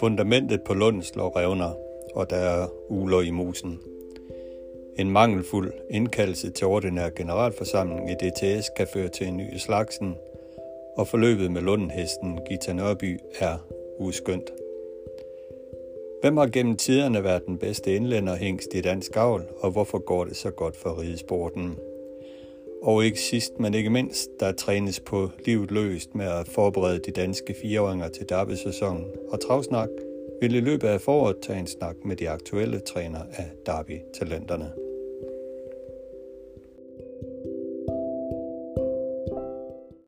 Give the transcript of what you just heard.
Fundamentet på Lund slår revner, og der er uler i musen. En mangelfuld indkaldelse til ordinær generalforsamling i DTS kan føre til en ny slagsen, og forløbet med Lundhesten Gita Nørby er uskyndt. Hvem har gennem tiderne været den bedste indlænderhængst i dansk gavl, og hvorfor går det så godt for ridesporten? Og ikke sidst, men ikke mindst, der trænes på livet løst med at forberede de danske fireåringer til Derby-sæsonen, og Travsnak vil i løbet af foråret tage en snak med de aktuelle træner af Derby-talenterne.